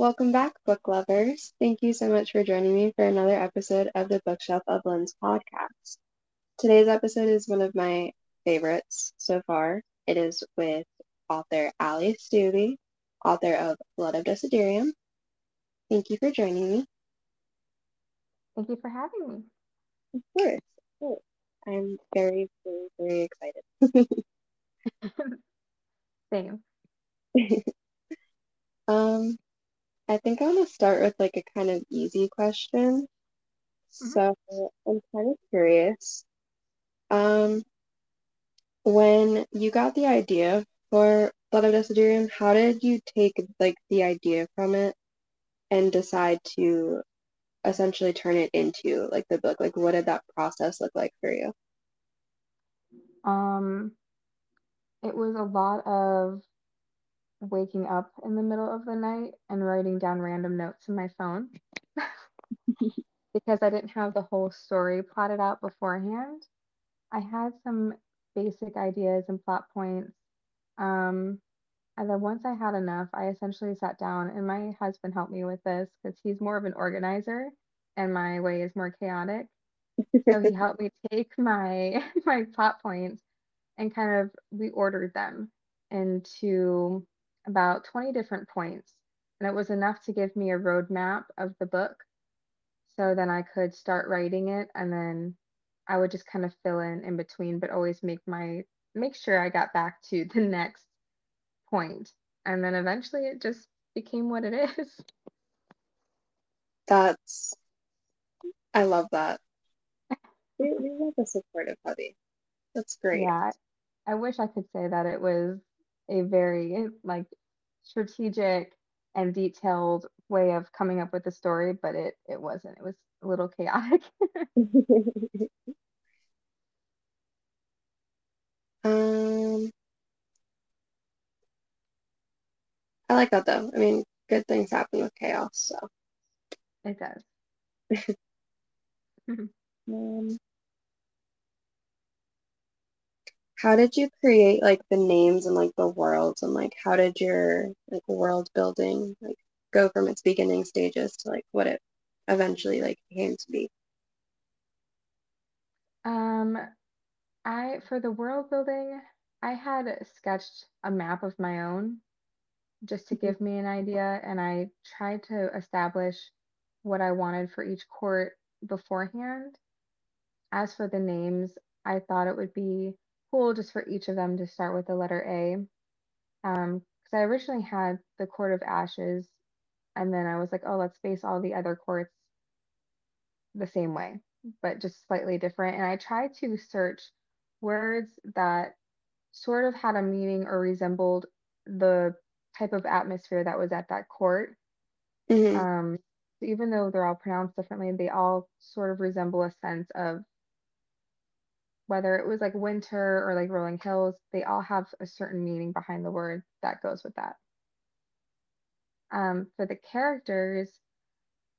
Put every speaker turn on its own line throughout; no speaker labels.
Welcome back, book lovers. Thank you so much for joining me for another episode of the Bookshelf of Lynds podcast. Today's episode is one of my favorites so far. It is with author Ali Stuebbe, author of Blood of Desiderium. Thank you for joining me.
Thank you for having me.
Of course. Of course. I'm very, very, very excited.
Same.
um, I think I want to start with like a kind of easy question.
Mm-hmm.
So I'm kind of curious. Um, when you got the idea for Blood of Desiderium, how did you take like the idea from it and decide to essentially turn it into like the book? Like what did that process look like for you?
Um, it was a lot of waking up in the middle of the night and writing down random notes in my phone because I didn't have the whole story plotted out beforehand. I had some basic ideas and plot points. Um, and then once I had enough, I essentially sat down, and my husband helped me with this because he's more of an organizer and my way is more chaotic. So he helped me take my my plot points and kind of reordered them into about 20 different points. And it was enough to give me a roadmap of the book. So then I could start writing it and then I would just kind of fill in in between, but always make my make sure I got back to the next point. And then eventually it just became what it is.
That's I love that. we, we love a supportive hubby. That's great.
Yeah. I wish I could say that it was a very like strategic and detailed way of coming up with the story, but it it wasn't. It was a little chaotic.
um I like that though. I mean, good things happen with chaos, so
it does.
um, how did you create like the names and like the worlds and like how did your like world building like go from its beginning stages to like what it eventually like came to be?
Um, I for the world building, I had sketched a map of my own just to give me an idea, and I tried to establish what I wanted for each court beforehand. As for the names, I thought it would be cool just for each of them to start with the letter A. Um, because I originally had the Court of Ashes, and then I was like, oh, let's base all the other courts the same way, but just slightly different. And I tried to search words that sort of had a meaning or resembled the type of atmosphere that was at that court.
Mm-hmm.
Um, even though they're all pronounced differently, they all sort of resemble a sense of whether it was like winter or like rolling hills, they all have a certain meaning behind the word that goes with that. Um, for the characters,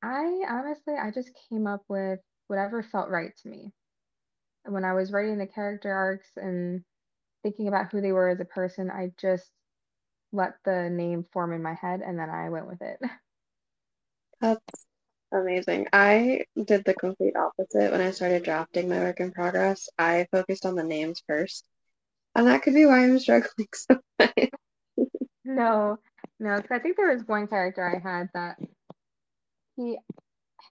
I honestly, I just came up with whatever felt right to me. When I was writing the character arcs and thinking about who they were as a person, I just let the name form in my head and then I went with it.
That's Amazing. I did the complete opposite when I started drafting my work in progress. I focused on the names first. And that could be why I'm struggling so much.
no, no, because I think there was one character I had that he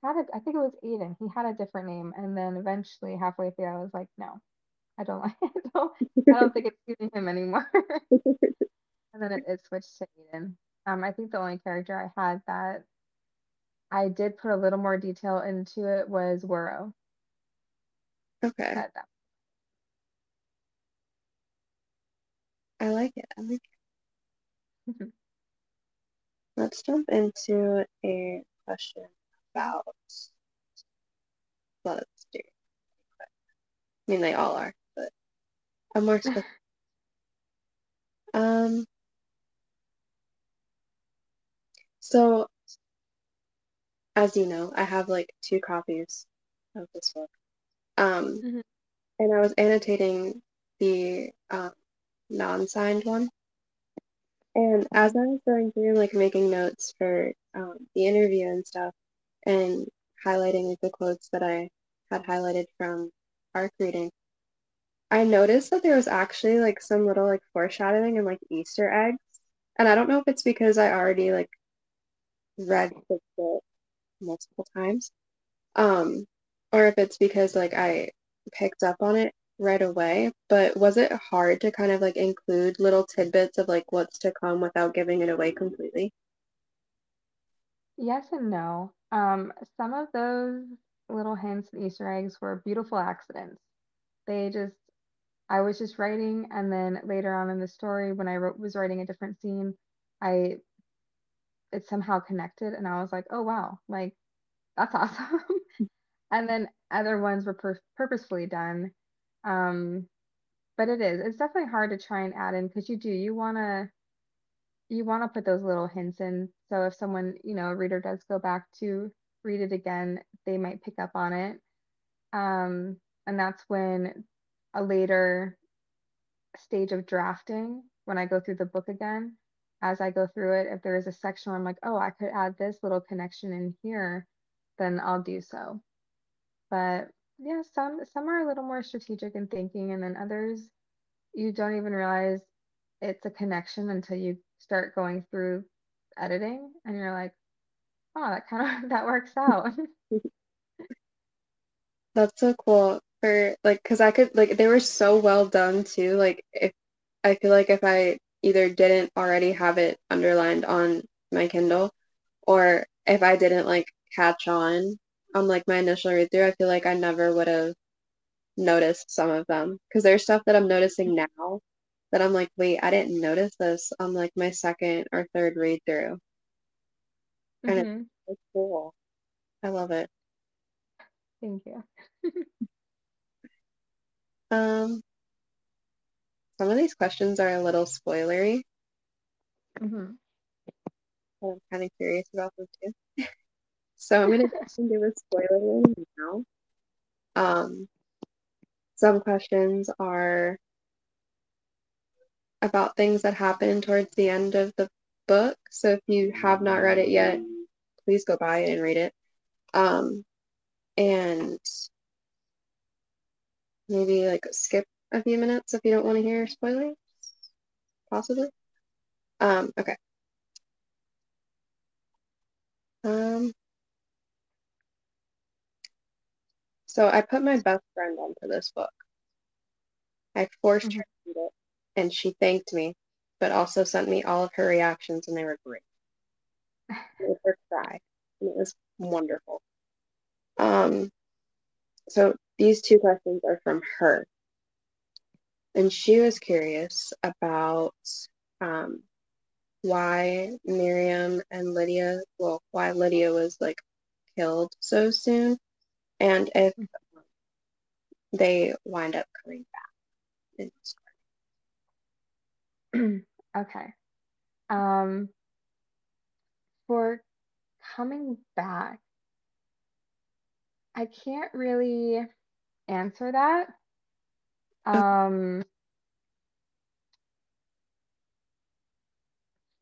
had a, I think it was Aiden. He had a different name. And then eventually halfway through I was like, no, I don't like I don't I don't think it's suiting him anymore. and then it, it switched to Aiden. Um, I think the only character I had that I did put a little more detail into it was Wuro.
Okay.
That, that.
I like it. I like it. Let's jump into a question about Blood Steer. I mean, they all are, but I'm more specific. um. So as you know, I have like two copies of this book. Um,
mm-hmm.
and I was annotating the um, non-signed one. And as I was going through, like making notes for um, the interview and stuff and highlighting like the quotes that I had highlighted from ARC reading, I noticed that there was actually like some little like foreshadowing and like Easter eggs. And I don't know if it's because I already like read the book multiple times, um, or if it's because like I picked up on it right away. But was it hard to kind of like include little tidbits of like what's to come without giving it away completely?
Yes and no. Um, some of those little hints and Easter eggs were beautiful accidents. They just, I was just writing, and then later on in the story, when I wrote, was writing a different scene, I it somehow connected, and I was like, oh wow, like that's awesome. And then other ones were pur purposefully done. Um, but it is, it's definitely hard to try and add in because you do, you wanna you want to put those little hints in. So if someone, you know, a reader does go back to read it again, they might pick up on it. Um, and that's when a later stage of drafting, when I go through the book again, as I go through it, if there is a section where I'm like, oh, I could add this little connection in here, then I'll do so. But yeah, some some are a little more strategic in thinking, and then others you don't even realize it's a connection until you start going through editing and you're like, oh, that kind of that works out.
That's so cool for like because I could like they were so well done too. Like if I feel like if I either didn't already have it underlined on my Kindle or if I didn't like catch on on like my initial read through, I feel like I never would have noticed some of them because there's stuff that I'm noticing now that I'm like, wait, I didn't notice this on like my second or third read through. And it's cool. I love it.
Thank you.
Um, some of these questions are a little spoilery.
hmm
I'm kind of curious about them too. So I'm gonna jump into the spoiler now. Um, some questions are about things that happen towards the end of the book. So if you have not read it yet, please go buy it and read it. Um, and maybe like skip a few minutes if you don't want to hear spoilers, possibly. Um, okay. Um, so I put my best friend on onto this book. I forced
hmm
her to read it, and she thanked me, but also sent me all of her reactions, and they were great. It made her cry, and it was wonderful. Um, so these two questions are from her, and she was curious about um, why Miriam and Lydia, well, why Lydia was like killed so soon, and if they wind up coming back.
Okay. Um, for coming back, I can't really answer that. Um,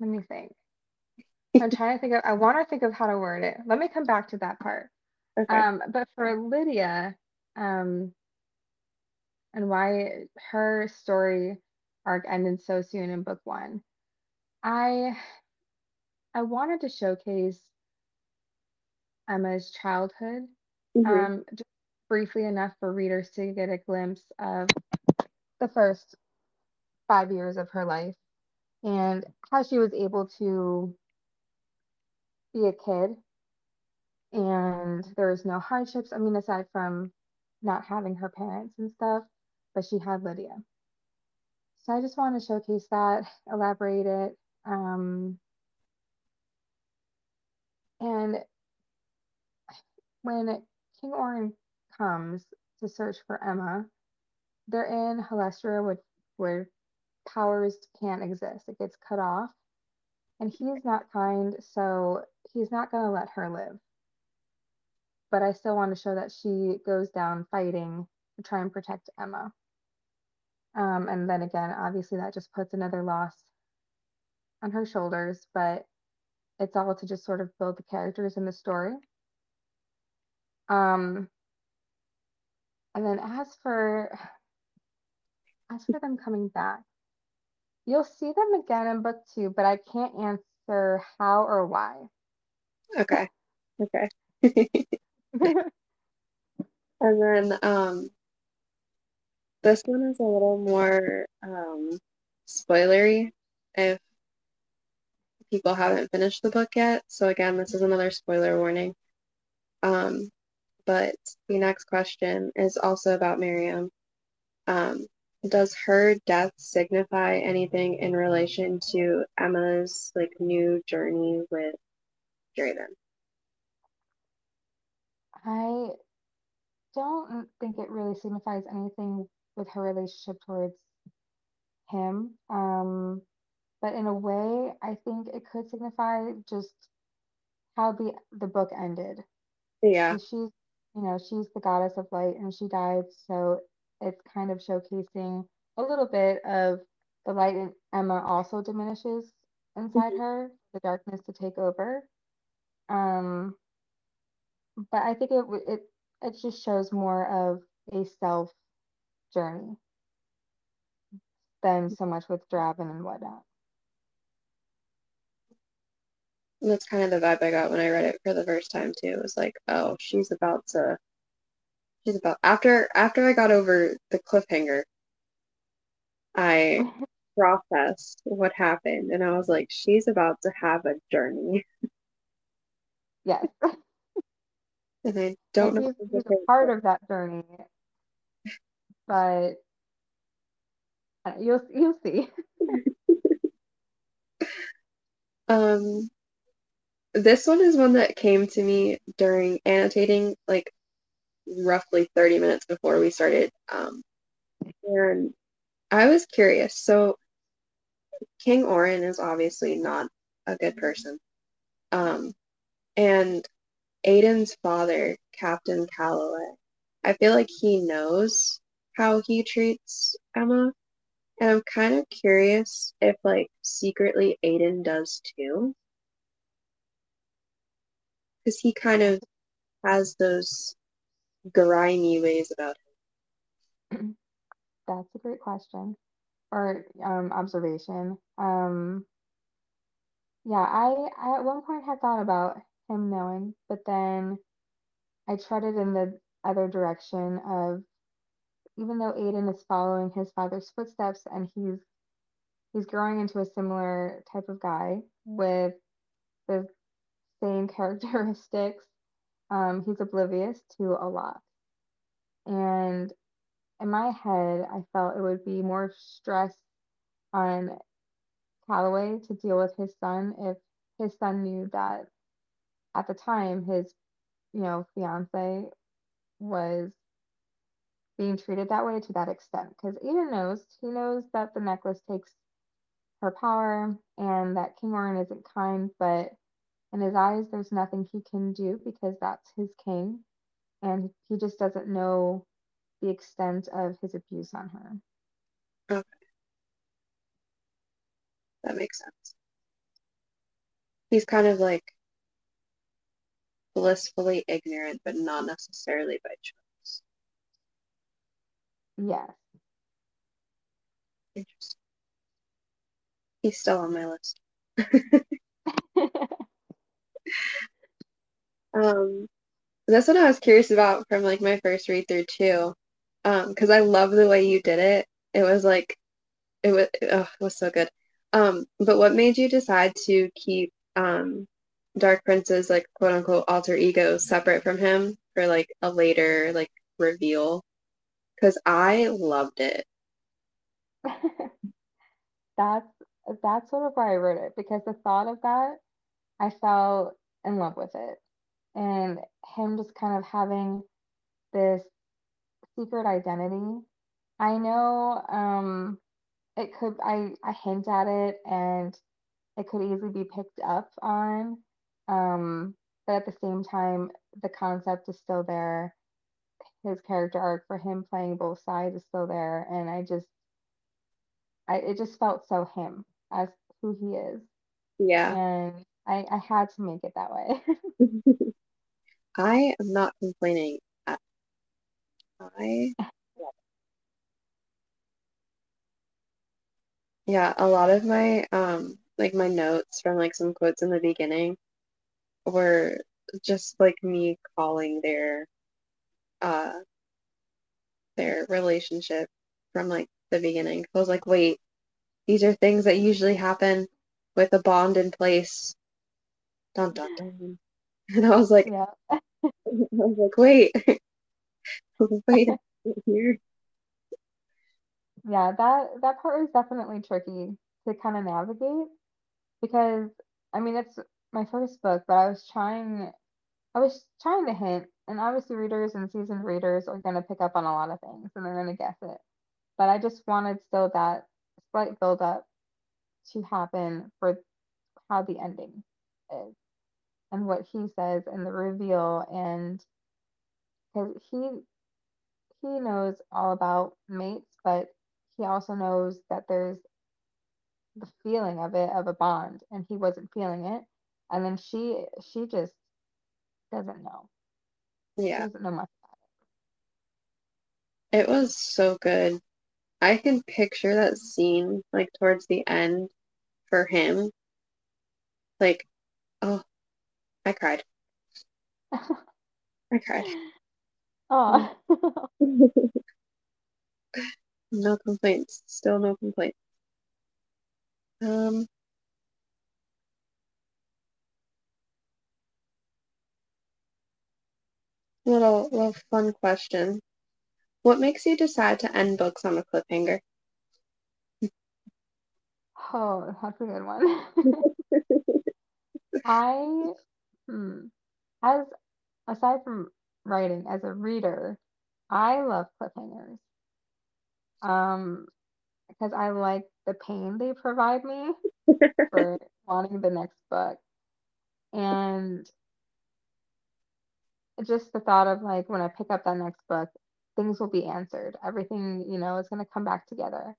let me think. I'm trying to think of, I want to think of how to word it. Let me come back to that part.
Okay.
Um, but for Lydia, um, and why her story arc ended so soon in book one, I I wanted to showcase Emma's childhood,
hmm
um, just briefly enough for readers to get a glimpse of the first five years of her life and how she was able to be a kid and there was no hardships. I mean, aside from not having her parents and stuff, but she had Lydia. So I just want to showcase that, elaborate it. Um, and when King Orin comes to search for Emma, they're in Halestra, which where powers can't exist. It gets cut off. And he's not kind, so he's not going to let her live. But I still want to show that she goes down fighting to try and protect Emma. Um, and then again, obviously, that just puts another loss on her shoulders. But it's all to just sort of build the characters in the story. Um, and then as for as for them coming back, you'll see them again in book two, but I can't answer how or why.
Okay. Okay. And then um this one is a little more um spoilery if people haven't finished the book yet. So again, this is another spoiler warning. Um, but the next question is also about Miriam. Um, does her death signify anything in relation to Emma's like new journey with Draven?
I don't think it really signifies anything with her relationship towards him. Um, but in a way, I think it could signify just how the the book ended.
Yeah.
She's, you know, she's the goddess of light and she died, so it's kind of showcasing a little bit of the light in Emma also diminishes inside
Mhm.
her, the darkness to take over. Um, but I think it it it just shows more of a self journey than so much with Draven and whatnot.
And that's kind of the vibe I got when I read it for the first time too. It was like, oh, she's about to she's about after after I got over the cliffhanger, I processed what happened and I was like, she's about to have a journey.
Yes,
And I don't
and
know
he's
if
he's a part of that journey, but uh, you'll you'll see.
Um, this one is one that came to me during annotating, like roughly 30 minutes before we started. Um, and I was curious. So King Orin is obviously not a good person. Um, and Aiden's father, Captain Calloway, I feel like he knows how he treats Emma. And I'm kind of curious if, like, secretly Aiden does too. Because he kind of has those grimy ways about him.
That's a great question or um, observation. Um, yeah, I, I at one point had thought about him knowing, but then I treaded in the other direction of even though Aiden is following his father's footsteps and he's he's growing into a similar type of guy with the same characteristics, um, he's oblivious to a lot. And in my head, I felt it would be more stress on Calloway to deal with his son if his son knew that at the time his, you know, fiance was being treated that way to that extent. Because Aiden knows, he knows that the necklace takes her power and that King Orin isn't kind, but in his eyes, there's nothing he can do because that's his king, and he just doesn't know the extent of his abuse on her.
Okay, that makes sense. He's kind of like blissfully ignorant, but not necessarily by choice.
Yes.
Interesting. He's still on my list. Um, that's what I was curious about from like my first read through too. Um, because I love the way you did it. It was like it was oh, it was so good. Um, but what made you decide to keep um Dark Prince's like quote unquote alter ego separate from him for like a later like reveal? Because I loved it.
That's that's sort of why I wrote it because the thought of that, I fell in love with it. And him just kind of having this secret identity. I know um it could I I hint at it and it could easily be picked up on. Um, but at the same time, the concept is still there. His character arc for him playing both sides is still there, and I just I it just felt so him as who he is.
Yeah.
And I, I had to make it that way.
I am not complaining. I yeah, a lot of my um like my notes from like some quotes in the beginning were just like me calling their uh their relationship from like the beginning. I was like, wait, these are things that usually happen with a bond in place. Dun dun dun. Mm-hmm. And I was like,
Yeah.
I was like, wait, wait here.
Yeah, that that part was definitely tricky to kind of navigate because I mean it's my first book, but I was trying I was trying to hint, and obviously readers and seasoned readers are going to pick up on a lot of things and they're going to guess it. But I just wanted still that slight build up to happen for how the ending is and what he says and the reveal and because he he knows all about mates, but he also knows that there's the feeling of it of a bond and he wasn't feeling it. And then she she just doesn't know. She
Yeah,
doesn't know much.
it. it was so good. I can picture that scene like towards the end for him. Like, oh, I cried. I cried.
Oh.
No complaints. Still no complaints. Um, little little fun question. What makes you decide to end books on a cliffhanger?
Oh, that's a good one. I, hmm, as aside from writing, as a reader, I love cliffhangers. Um, because I like the pain they provide me for wanting the next book. And just the thought of like when I pick up that next book, things will be answered. Everything, you know, is going to come back together.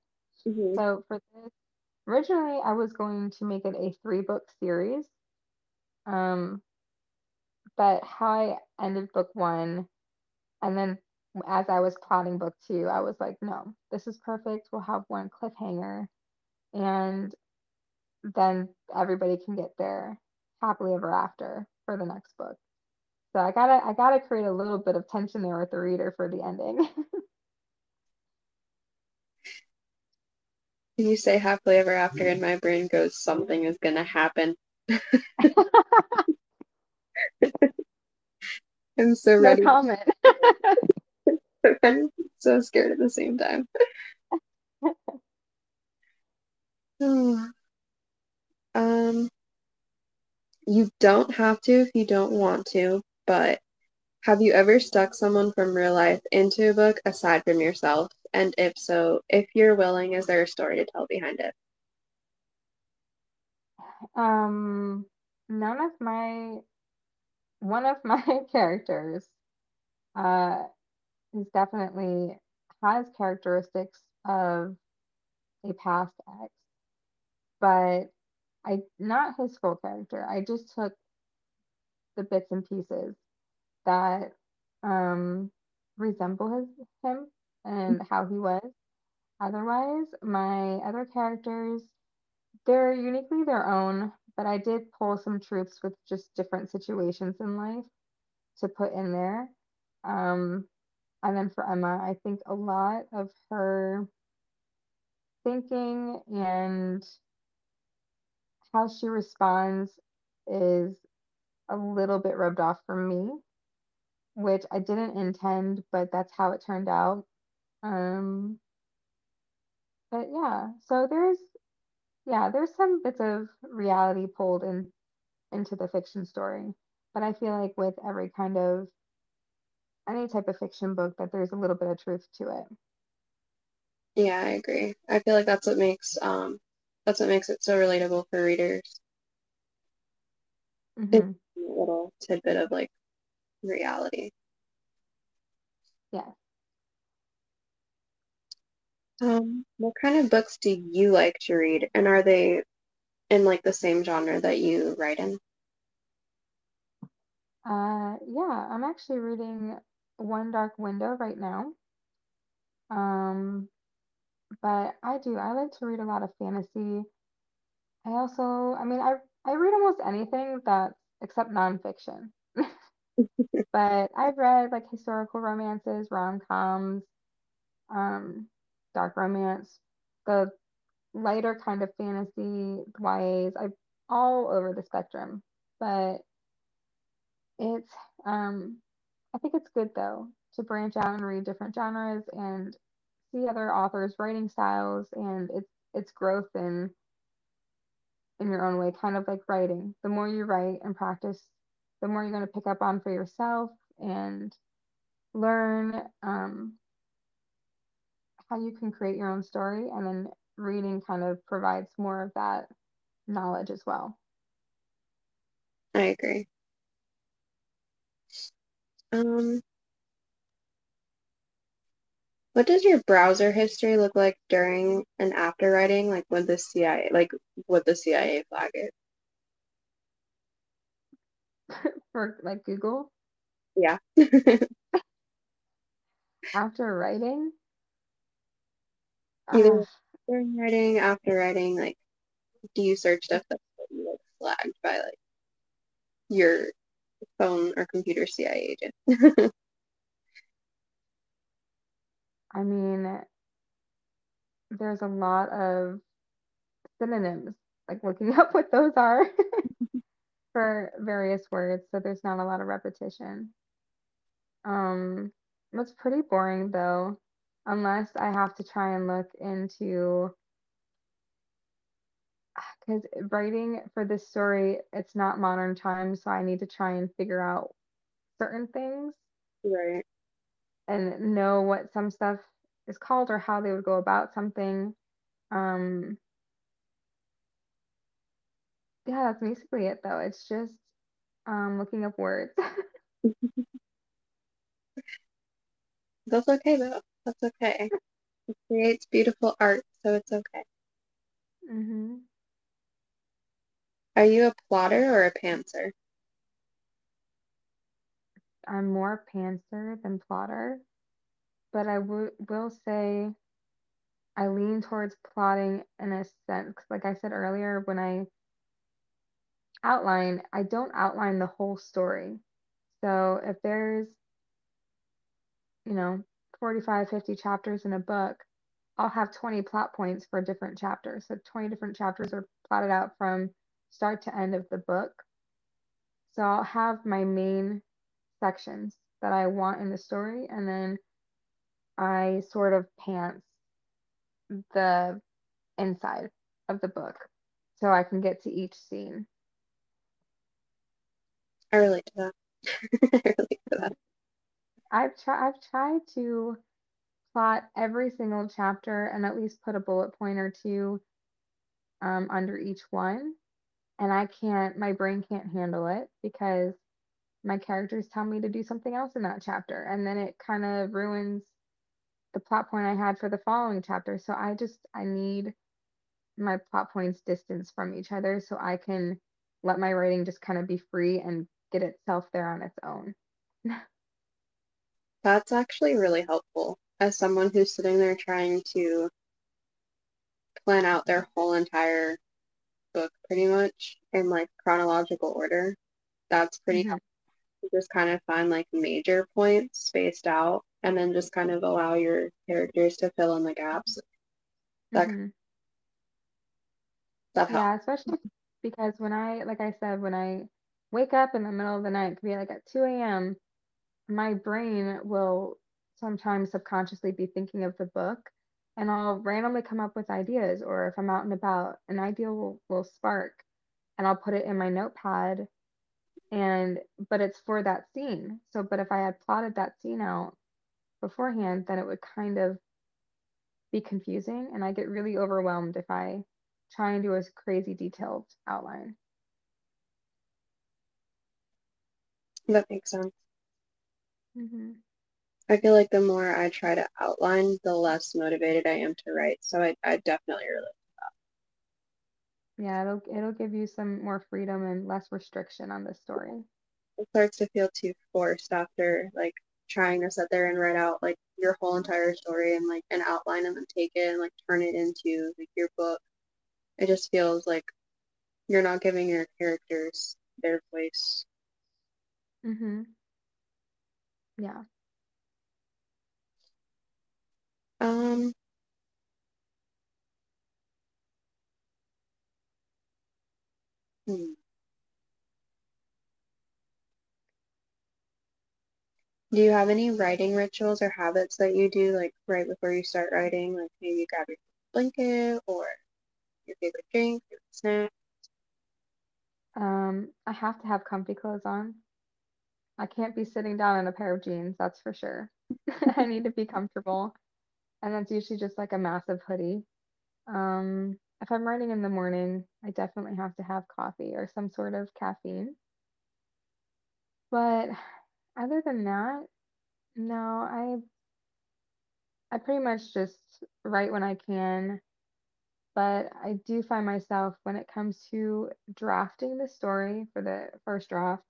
hmm
So for this, originally I was going to make it a three book series. Um, but how I ended book one, and then as I was plotting book two, I was like, no, this is perfect. We'll have one cliffhanger, and then everybody can get there happily ever after for the next book. So I gotta I gotta create a little bit of tension there with the reader for the ending.
Can you say happily ever after, and my brain goes, something is gonna happen. I'm so
No
ready,
comment.
I'm so scared at the same time. Um, you don't have to if you don't want to, but have you ever stuck someone from real life into a book aside from yourself? And if so, if you're willing, is there a story to tell behind it?
Um, none of my one of my characters uh is definitely has characteristics of a past ex, but I not his full character. I just took the bits and pieces that um resemble his him and how he was. Otherwise, my other characters, they're uniquely their own, but I did pull some truths with just different situations in life to put in there. Um, and then for Emma, I think a lot of her thinking and how she responds is a little bit rubbed off from me, which I didn't intend, but that's how it turned out. Um, but yeah, so there's yeah, there's some bits of reality pulled in into the fiction story, but I feel like with every kind of any type of fiction book that there's a little bit of truth to it.
Yeah, I agree. I feel like that's what makes um that's what makes it so relatable for readers. It's
hmm
a little tidbit of like reality.
Yeah.
Um, what kind of books do you like to read, and are they in like the same genre that you write in?
Uh, yeah, I'm actually reading One Dark Window right now. Um, but I do. I like to read a lot of fantasy. I also, I mean, I I read almost anything that except nonfiction. But I've read like historical romances, rom-coms, um, dark romance, the lighter kind of fantasy, YAs. I all over the spectrum. But it's um I think it's good though to branch out and read different genres and see other authors' writing styles and it's it's growth in in your own way, kind of like writing. The more you write and practice, the more you're going to pick up on for yourself and learn um, how you can create your own story. And then reading kind of provides more of that knowledge as well.
I agree. Um, what does your browser history look like during and after writing, like with the CIA, like with the CIA flag it?
for like Google
Yeah.
after writing.
Either during writing, after writing, like do you search stuff that's like flagged by like your phone or computer CIA agent?
I mean, there's a lot of synonyms, like looking up what those are for various words, so there's not a lot of repetition. Um, it's pretty boring though, unless I have to try and look into because writing for this story, it's not modern times, so I need to try and figure out certain things
Right.
and know what some stuff is called or how they would go about something. Um, yeah, that's basically it though. It's just um, looking up words.
That's okay though. That's okay. It creates beautiful art, so it's okay.
hmm
Are you a plotter or a pantser?
I'm more pantser than plotter, but I w will say I lean towards plotting in a sense. Like I said earlier, when I outline, I don't outline the whole story. So if there's, you know, 45, 50 chapters in a book, I'll have 20 plot points for different chapters. So 20 different chapters are plotted out from start to end of the book. So I'll have my main sections that I want in the story, and then I sort of pants the inside of the book so I can get to each scene.
I relate to that. I relate to that.
I've tried I've tried to plot every single chapter and at least put a bullet point or two um, under each one. And I can't, my brain can't handle it because my characters tell me to do something else in that chapter. And then it kind of ruins the plot point I had for the following chapter. So I just, I need my plot points distance from each other so I can let my writing just kind of be free and get itself there on its own.
That's actually really helpful as someone who's sitting there trying to plan out their whole entire book pretty much in like chronological order. That's pretty
hmm
helpful just kind of find like major points spaced out and then just kind of allow your characters to fill in the gaps. That
hmm
that.
Yeah, especially because when I, like I said, when I wake up in the middle of the night, it could be like at 2 a.m., my brain will sometimes subconsciously be thinking of the book and I'll randomly come up with ideas, or if I'm out and about, an idea will, will spark and I'll put it in my notepad and but it's for that scene. So, but if I had plotted that scene out beforehand, then it would kind of be confusing and I get really overwhelmed if I try and do a crazy detailed outline.
That makes sense.
Hmm
I feel like the more I try to outline, the less motivated I am to write. So I, I definitely relate.
Yeah, it'll it'll give you some more freedom and less restriction on the story.
It starts to feel too forced after like trying to sit there and write out like your whole entire story and like an outline and then take it and like turn it into like your book. It just feels like you're not giving your characters their voice.
Mm-hmm. Yeah.
Um, hmm. Do you have any writing rituals or habits that you do like right before you start writing? Like maybe grab your blanket or your favorite drink, favorite snack?
Um, I have to have comfy clothes on. I can't be sitting down in a pair of jeans, that's for sure. I need to be comfortable, and that's usually just like a massive hoodie. Um, if I'm writing in the morning, I definitely have to have coffee or some sort of caffeine. But other than that, no, I I pretty much just write when I can. But I do find myself when it comes to drafting the story for the first draft,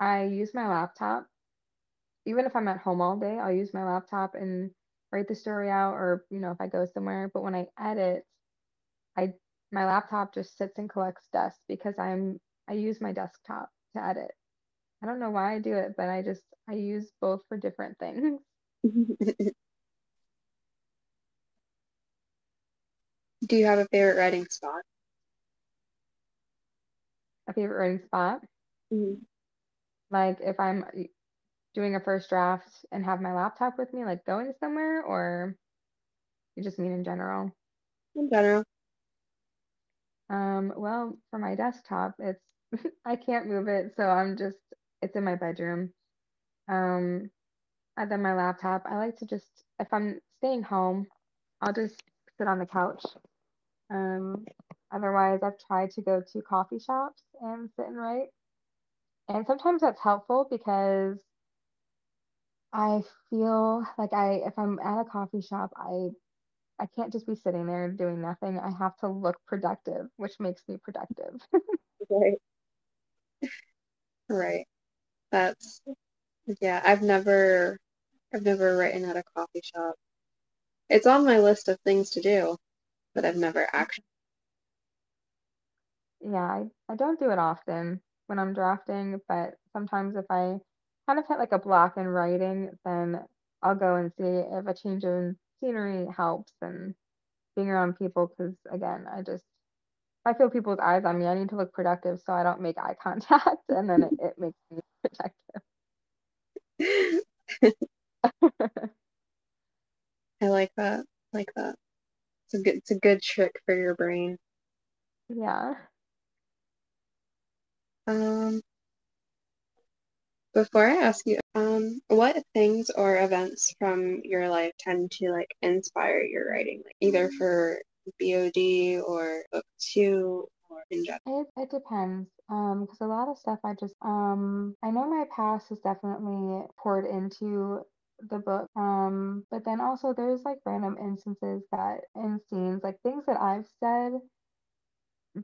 I use my laptop. Even if I'm at home all day, I'll use my laptop and write the story out or, you know, if I go somewhere. But when I edit, I my laptop just sits and collects dust because I'm I use my desktop to edit. I don't know why I do it, but I just I use both for different things.
Do you have a favorite writing spot?
A favorite writing spot,
Mhm.
Like if I'm doing a first draft and have my laptop with me, like going somewhere, or you just mean in general?
In general.
Um, well, for my desktop, it's I can't move it, so I'm just it's in my bedroom. Um, and then my laptop, I like to just if I'm staying home, I'll just sit on the couch. Um, otherwise, I've tried to go to coffee shops and sit and write. And sometimes that's helpful because I feel like I if I'm at a coffee shop, I I can't just be sitting there doing nothing. I have to look productive, which makes me productive.
Right. Right. That's yeah, I've never I've never written at a coffee shop. It's on my list of things to do, but I've never actually.
Yeah, I, I don't do it often when I'm drafting, but sometimes if I kind of hit like a block in writing, then I'll go and see if a change in scenery helps and being around people because again, I just I feel people's eyes on me. I need to look productive so I don't make eye contact and then it, it makes me productive.
I like that. Like that. It's a good it's a good trick for your brain.
Yeah.
Um, before I ask you, um, what things or events from your life tend to like inspire your writing, like either for BOD or book two or in general?
It it depends. Um, because a lot of stuff I just um I know my past is definitely poured into the book. Um, but then also there's like random instances that in scenes, like things that I've said,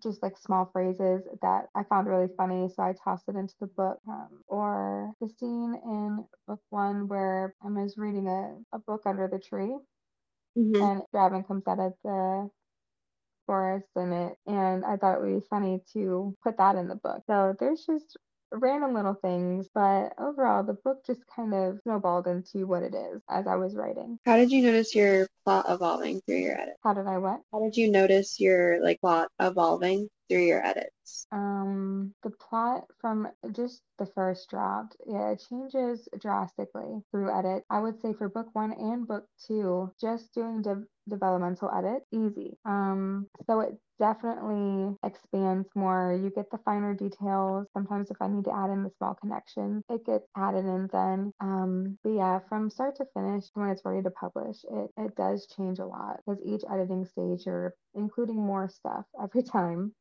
just like small phrases that I found really funny, so I tossed it into the book. Um, or the scene in book one where Emma's reading a, a book under the tree
hmm
and Draven comes out of the forest in it, and I thought it would be funny to put that in the book. So there's just random little things, but overall, the book just kind of snowballed into what it is as I was writing.
How did you notice your plot evolving through your edit?
How did I what?
How did you notice your like plot evolving through your edits?
Um, the plot from just the first draft, yeah, it changes drastically through edit. I would say for book one and book two, just doing de developmental edit, easy. Um, so it definitely expands more. You get the finer details. Sometimes if I need to add in the small connections, it gets added in then. Um, but yeah, from start to finish, when it's ready to publish, it, it does change a lot because each editing stage you're including more stuff every time.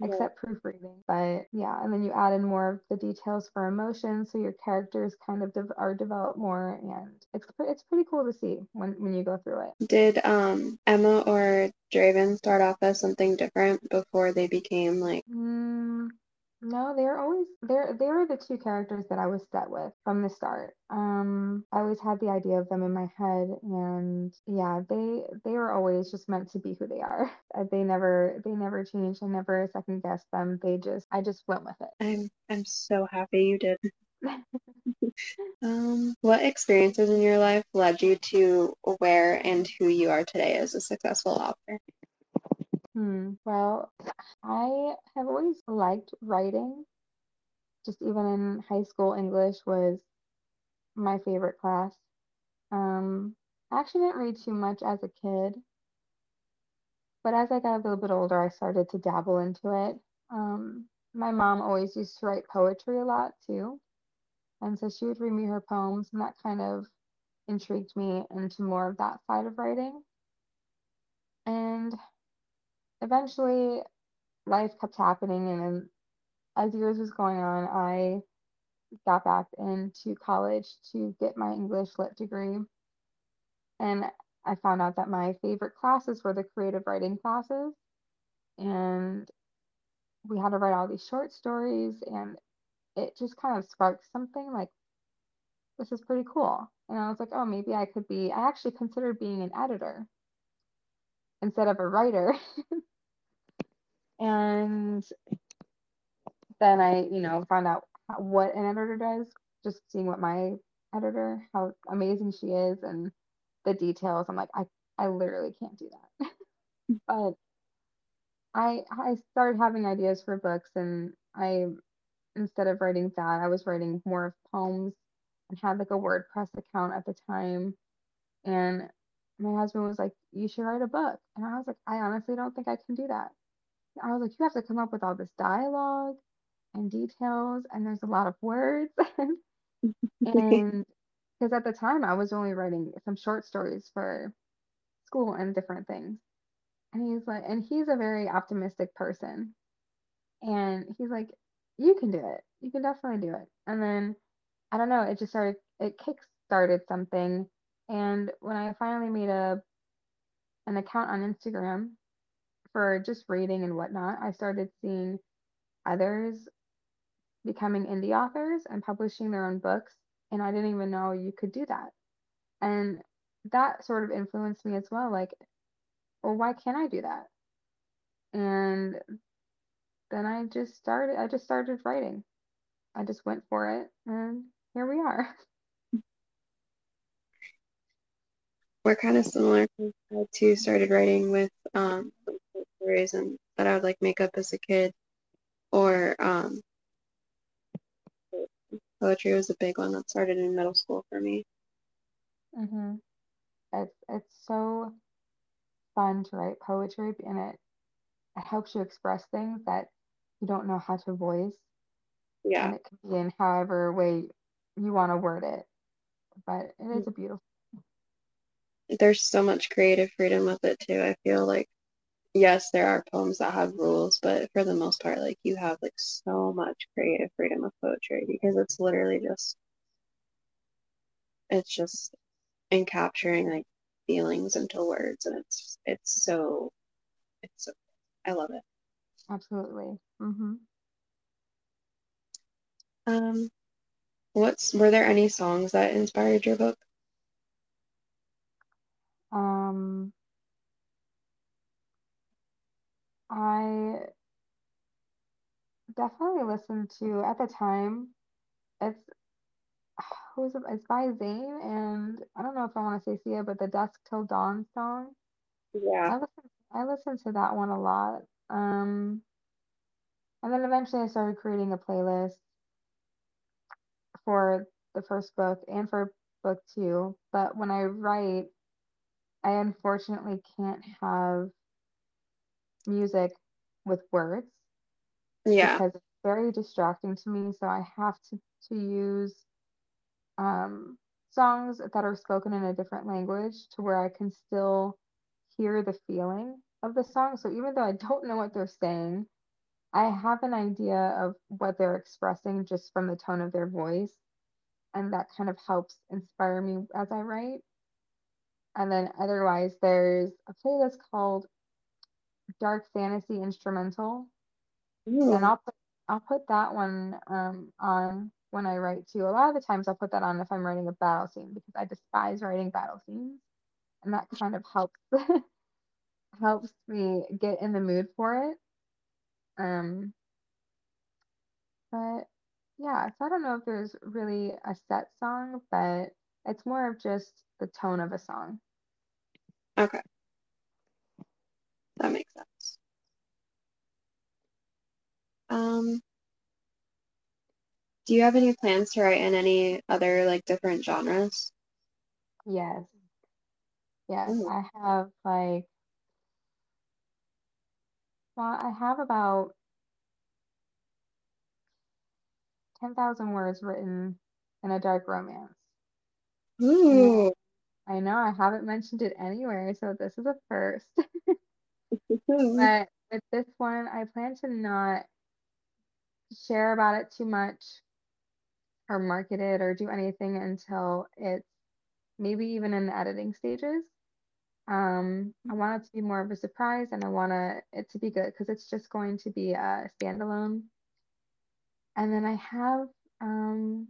Right.
except proofreading. But yeah, and then you add in more of the details for emotion, so your characters kind of dev are developed more, and it's it's pretty cool to see when when you go through it.
Did um Emma or Draven start off as something different before they became like
Mm, no, they're always they're they were the two characters that I was set with from the start. Um, I always had the idea of them in my head, and yeah, they they were always just meant to be who they are. Uh, They never they never changed. I never second guessed them. They just I just went with
I'm I'm so happy you did. Um, what experiences in your life led you to where and who you are today as a successful author?
Hmm. Well, I have always liked writing. Just even in high school, English was my favorite class. Um, I actually didn't read too much as a kid, but as I got a little bit older, I started to dabble into it. Um, my mom always used to write poetry a lot too, and so she would read me her poems, and that kind of intrigued me into more of that side of writing. And eventually, life kept happening, and as years was going on, I got back into college to get my English lit degree. And I found out that my favorite classes were the creative writing classes. And we had to write all these short stories, and it just kind of sparked something like, this is pretty cool. And I was like, oh, maybe I could be, I actually considered being an editor instead of a writer. And then I, you know, found out what an editor does, just seeing what my editor, how amazing she is, and the details. I'm like, I, I literally can't do that. But I, I started having ideas for books, and I, instead of writing that, I was writing more of poems and had like a WordPress account at the time. And my husband was like, You should write a book. And I was like, I honestly don't think I can do that. I was like, You have to come up with all this dialogue and details, and there's a lot of words. And because at the time I was only writing some short stories for school and different things. And he's like, and he's a very optimistic person. And he's like, you can do it. You can definitely do it. And then I don't know, it just started, it kick started something. And when I finally made a an account on Instagram for just reading and whatnot, I started seeing others becoming indie authors and publishing their own books. And I didn't even know you could do that. And that sort of influenced me as well. Like, well, why can't I do that? And then I just started, I just started writing. I just went for it, and here we are.
We're kind of similar. I too started writing with um stories and that I would like make up as a kid, or um poetry was a big one that started in middle school for me.
hmm It's it's so fun to write poetry, and it it helps you express things that you don't know how to voice,
Yeah,
and it can be in however way you want to word it. But it is a beautiful.
There's so much creative freedom with it too. I feel like yes, there are poems that have rules, but for the most part, like you have like so much creative freedom with poetry because it's literally just it's just encapturing like feelings into words and it's it's so it's so I love it.
Absolutely. Mm-hmm.
Um, what's were there any songs that inspired your book?
Um, I definitely listened to at the time. It's who's it? It's by Zayn, and I don't know if I want to say Sia, but the Dusk Till Dawn song.
Yeah,
I listened, I listened to that one a lot. Um, and then eventually I started creating a playlist for the first book and for book two. But when I write, I unfortunately can't have music with words
yeah,
because it's very distracting to me. So I have to to use um, songs that are spoken in a different language to where I can still hear the feeling of the song. So even though I don't know what they're saying, I have an idea of what they're expressing just from the tone of their voice, and that kind of helps inspire me as I write. And then otherwise, there's a playlist called Dark Fantasy Instrumental, and
Ooh,
I'll put I'll put that one um, on when I write too. A lot of the times, I'll put that on if I'm writing a battle scene because I despise writing battle scenes, and that kind of helps helps me get in the mood for it. Um, but yeah, so I don't know if there's really a set song, but it's more of just the tone of a song.
okay, that makes sense. Um, do you have any plans to write in any other like different genres?
Yes, yes,
Ooh.
I have like, well, I have about 10,000 words written in a dark romance.
Ooh.
I know I haven't mentioned it anywhere, so this is a first. But with this one, I plan to not share about it too much or market it or do anything until it's maybe even in the editing stages. Um, I want it to be more of a surprise and I want it to be good because it's just going to be a standalone. And then I have, um,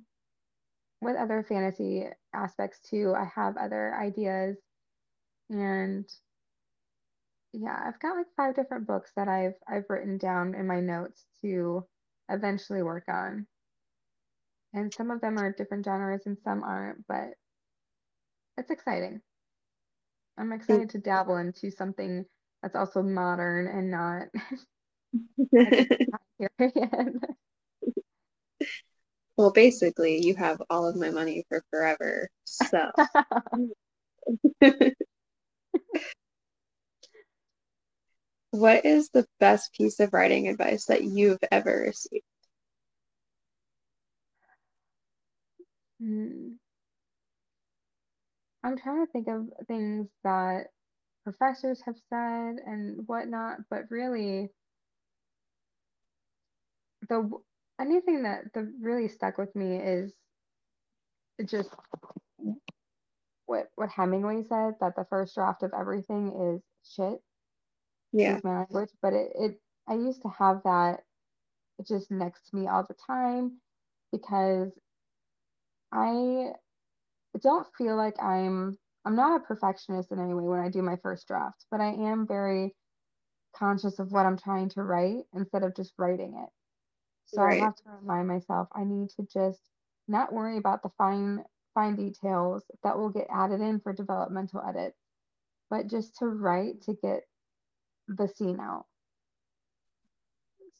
with other fantasy aspects too, I have other ideas and yeah, I've got like five different books that I've I've written down in my notes to eventually work on. And some of them are different genres and some aren't, but it's exciting. I'm excited to dabble into something that's also modern and not a different time period.
Well, basically, you have all of my money for forever. So, what is the best piece of writing advice that you've ever received?
Hmm. I'm trying to think of things that professors have said and whatnot, but really the anything that the really stuck with me is just what what Hemingway said that the first draft of everything is shit.
Yeah,
Excuse my language, but it, it I used to have that just next to me all the time because I don't feel like I'm I'm not a perfectionist in any way when I do my first draft, but I am very conscious of what I'm trying to write instead of just writing it. So I have to remind myself I need to just not worry about the fine fine details that will get added in for developmental edits, but just to write to get the scene out.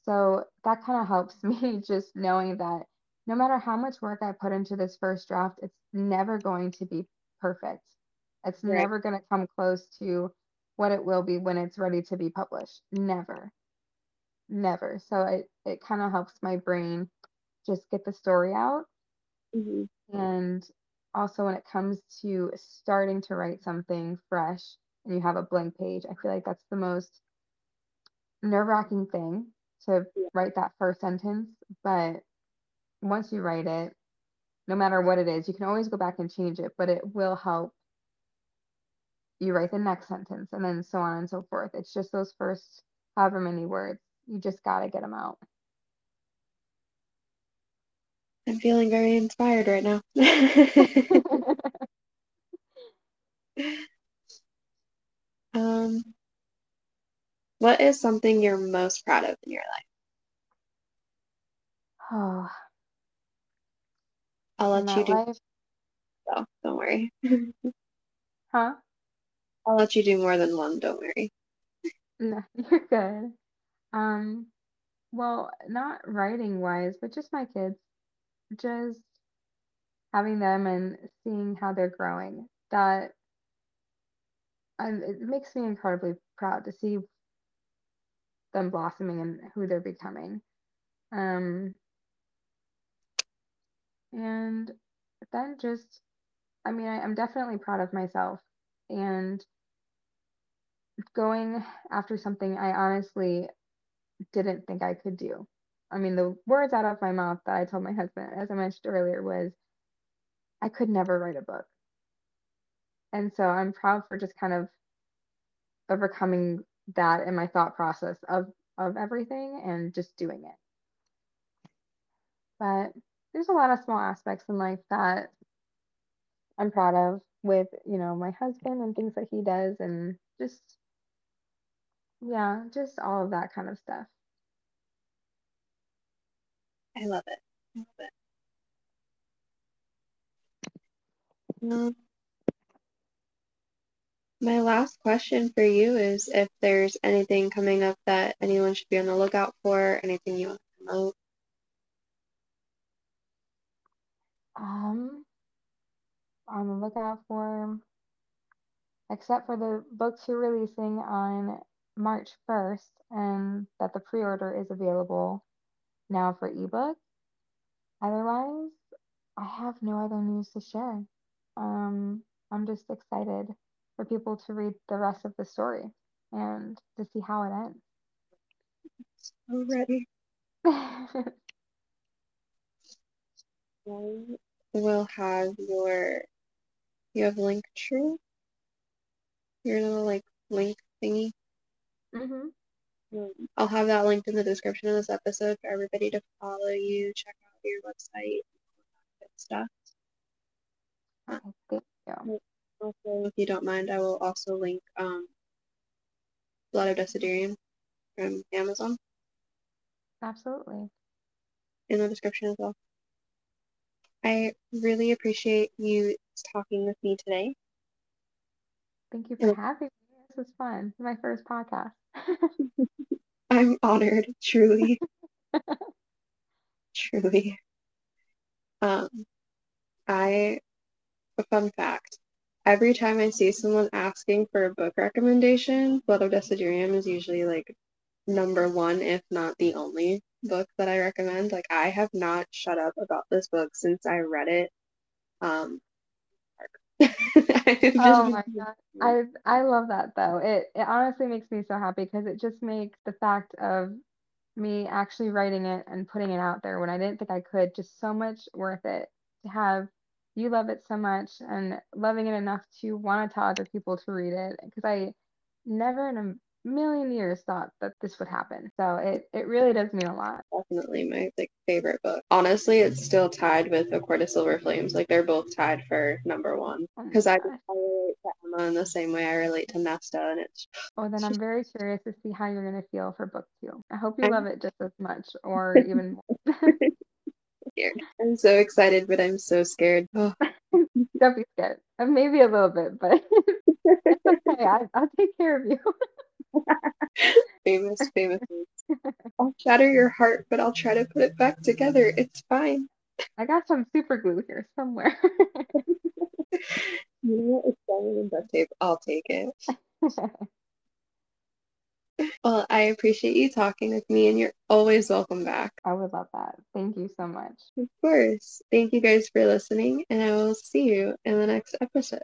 So that kind of helps me just knowing that no matter how much work I put into this first draft, it's never going to be perfect. It's
Right.
never going to come close to what it will be when it's ready to be published. Never, never. So it, it kind of helps my brain just get the story out.
hmm
And also, when it comes to starting to write something fresh and you have a blank page, I feel like that's the most nerve-wracking thing to
Yeah.
write that first sentence, but once you write it, no matter what it is, you can always go back and change it, but it will help you write the next sentence and then so on and so forth. It's just those first however many words. You just got to get them out.
I'm feeling very inspired right now. Um, what is something you're most proud of in your life?
Oh,
I'll let you do
life,
so, don't worry.
huh?
I'll let you do more than one, don't worry.
No, you're good. Um, well, not writing wise, but just my kids, just having them and seeing how they're growing. That and it makes me incredibly proud to see them blossoming and who they're becoming. Um, and then just, I mean, I, I'm definitely proud of myself and going after something I honestly didn't think I could do. I mean, the words out of my mouth that I told my husband, as I mentioned earlier, was I could never write a book. And so I'm proud for just kind of overcoming that in my thought process of of everything and just doing it. But there's a lot of small aspects in life that I'm proud of with, you know, my husband and things that he does and just yeah, just all of that kind of stuff.
I love it. I love it. Um, my last question for you is if there's anything coming up that anyone should be on the lookout for, anything you want to promote.
Um, on the lookout for, except for the books you're releasing on March 1st, and that the pre-order is available now for ebook. Otherwise, I have no other news to share. Um, I'm just excited for people to read the rest of the story and to see how it ends.
Already. we'll have your you have Linktree your little like link thingy
mm-hmm.
i'll have that linked in the description of this episode for everybody to follow you check out your website and stuff
okay, thank you.
Also if you don't mind i will also link um blood of Desiderium from amazon
absolutely
in the description as well I really appreciate you talking with me today.
Thank you for having me. This was fun. My first podcast.
I'm honored, truly. truly. Um, I, a fun fact, every time I see someone asking for a book recommendation, Blood of Desiderium is usually like number one, if not the only book that I recommend. Like I have not shut up about this book since I read it. Um,
oh my god, I I love that though. It it honestly makes me so happy because it just makes the fact of me actually writing it and putting it out there when I didn't think I could just so much worth it to have you love it so much and loving it enough to want to tell other people to read it because I never in a million years thought that this would happen. So it, it really does mean a lot.
Definitely my like favorite book. Honestly, it's still tied with A Court of Silver Flames. Like they're both tied for number one. Because oh I, I relate to Emma in the same way I relate to Nesta and it's
Oh then I'm very curious to see how you're gonna feel for book two. I hope you love it just as much or even more.
I'm so excited, but I'm so scared. Oh.
Don't be scared. Uh, maybe a little bit, but it's okay. I, I'll take care of you.
famous, famous. I'll shatter your heart, but I'll try to put it back together. It's fine.
I got some super glue here somewhere.
you know what? It's better than duct tape. I'll take it. Well, I appreciate you talking with me, and you're always welcome back.
I would love that. Thank you so much.
Of course. Thank you guys for listening, and I will see you in the next episode.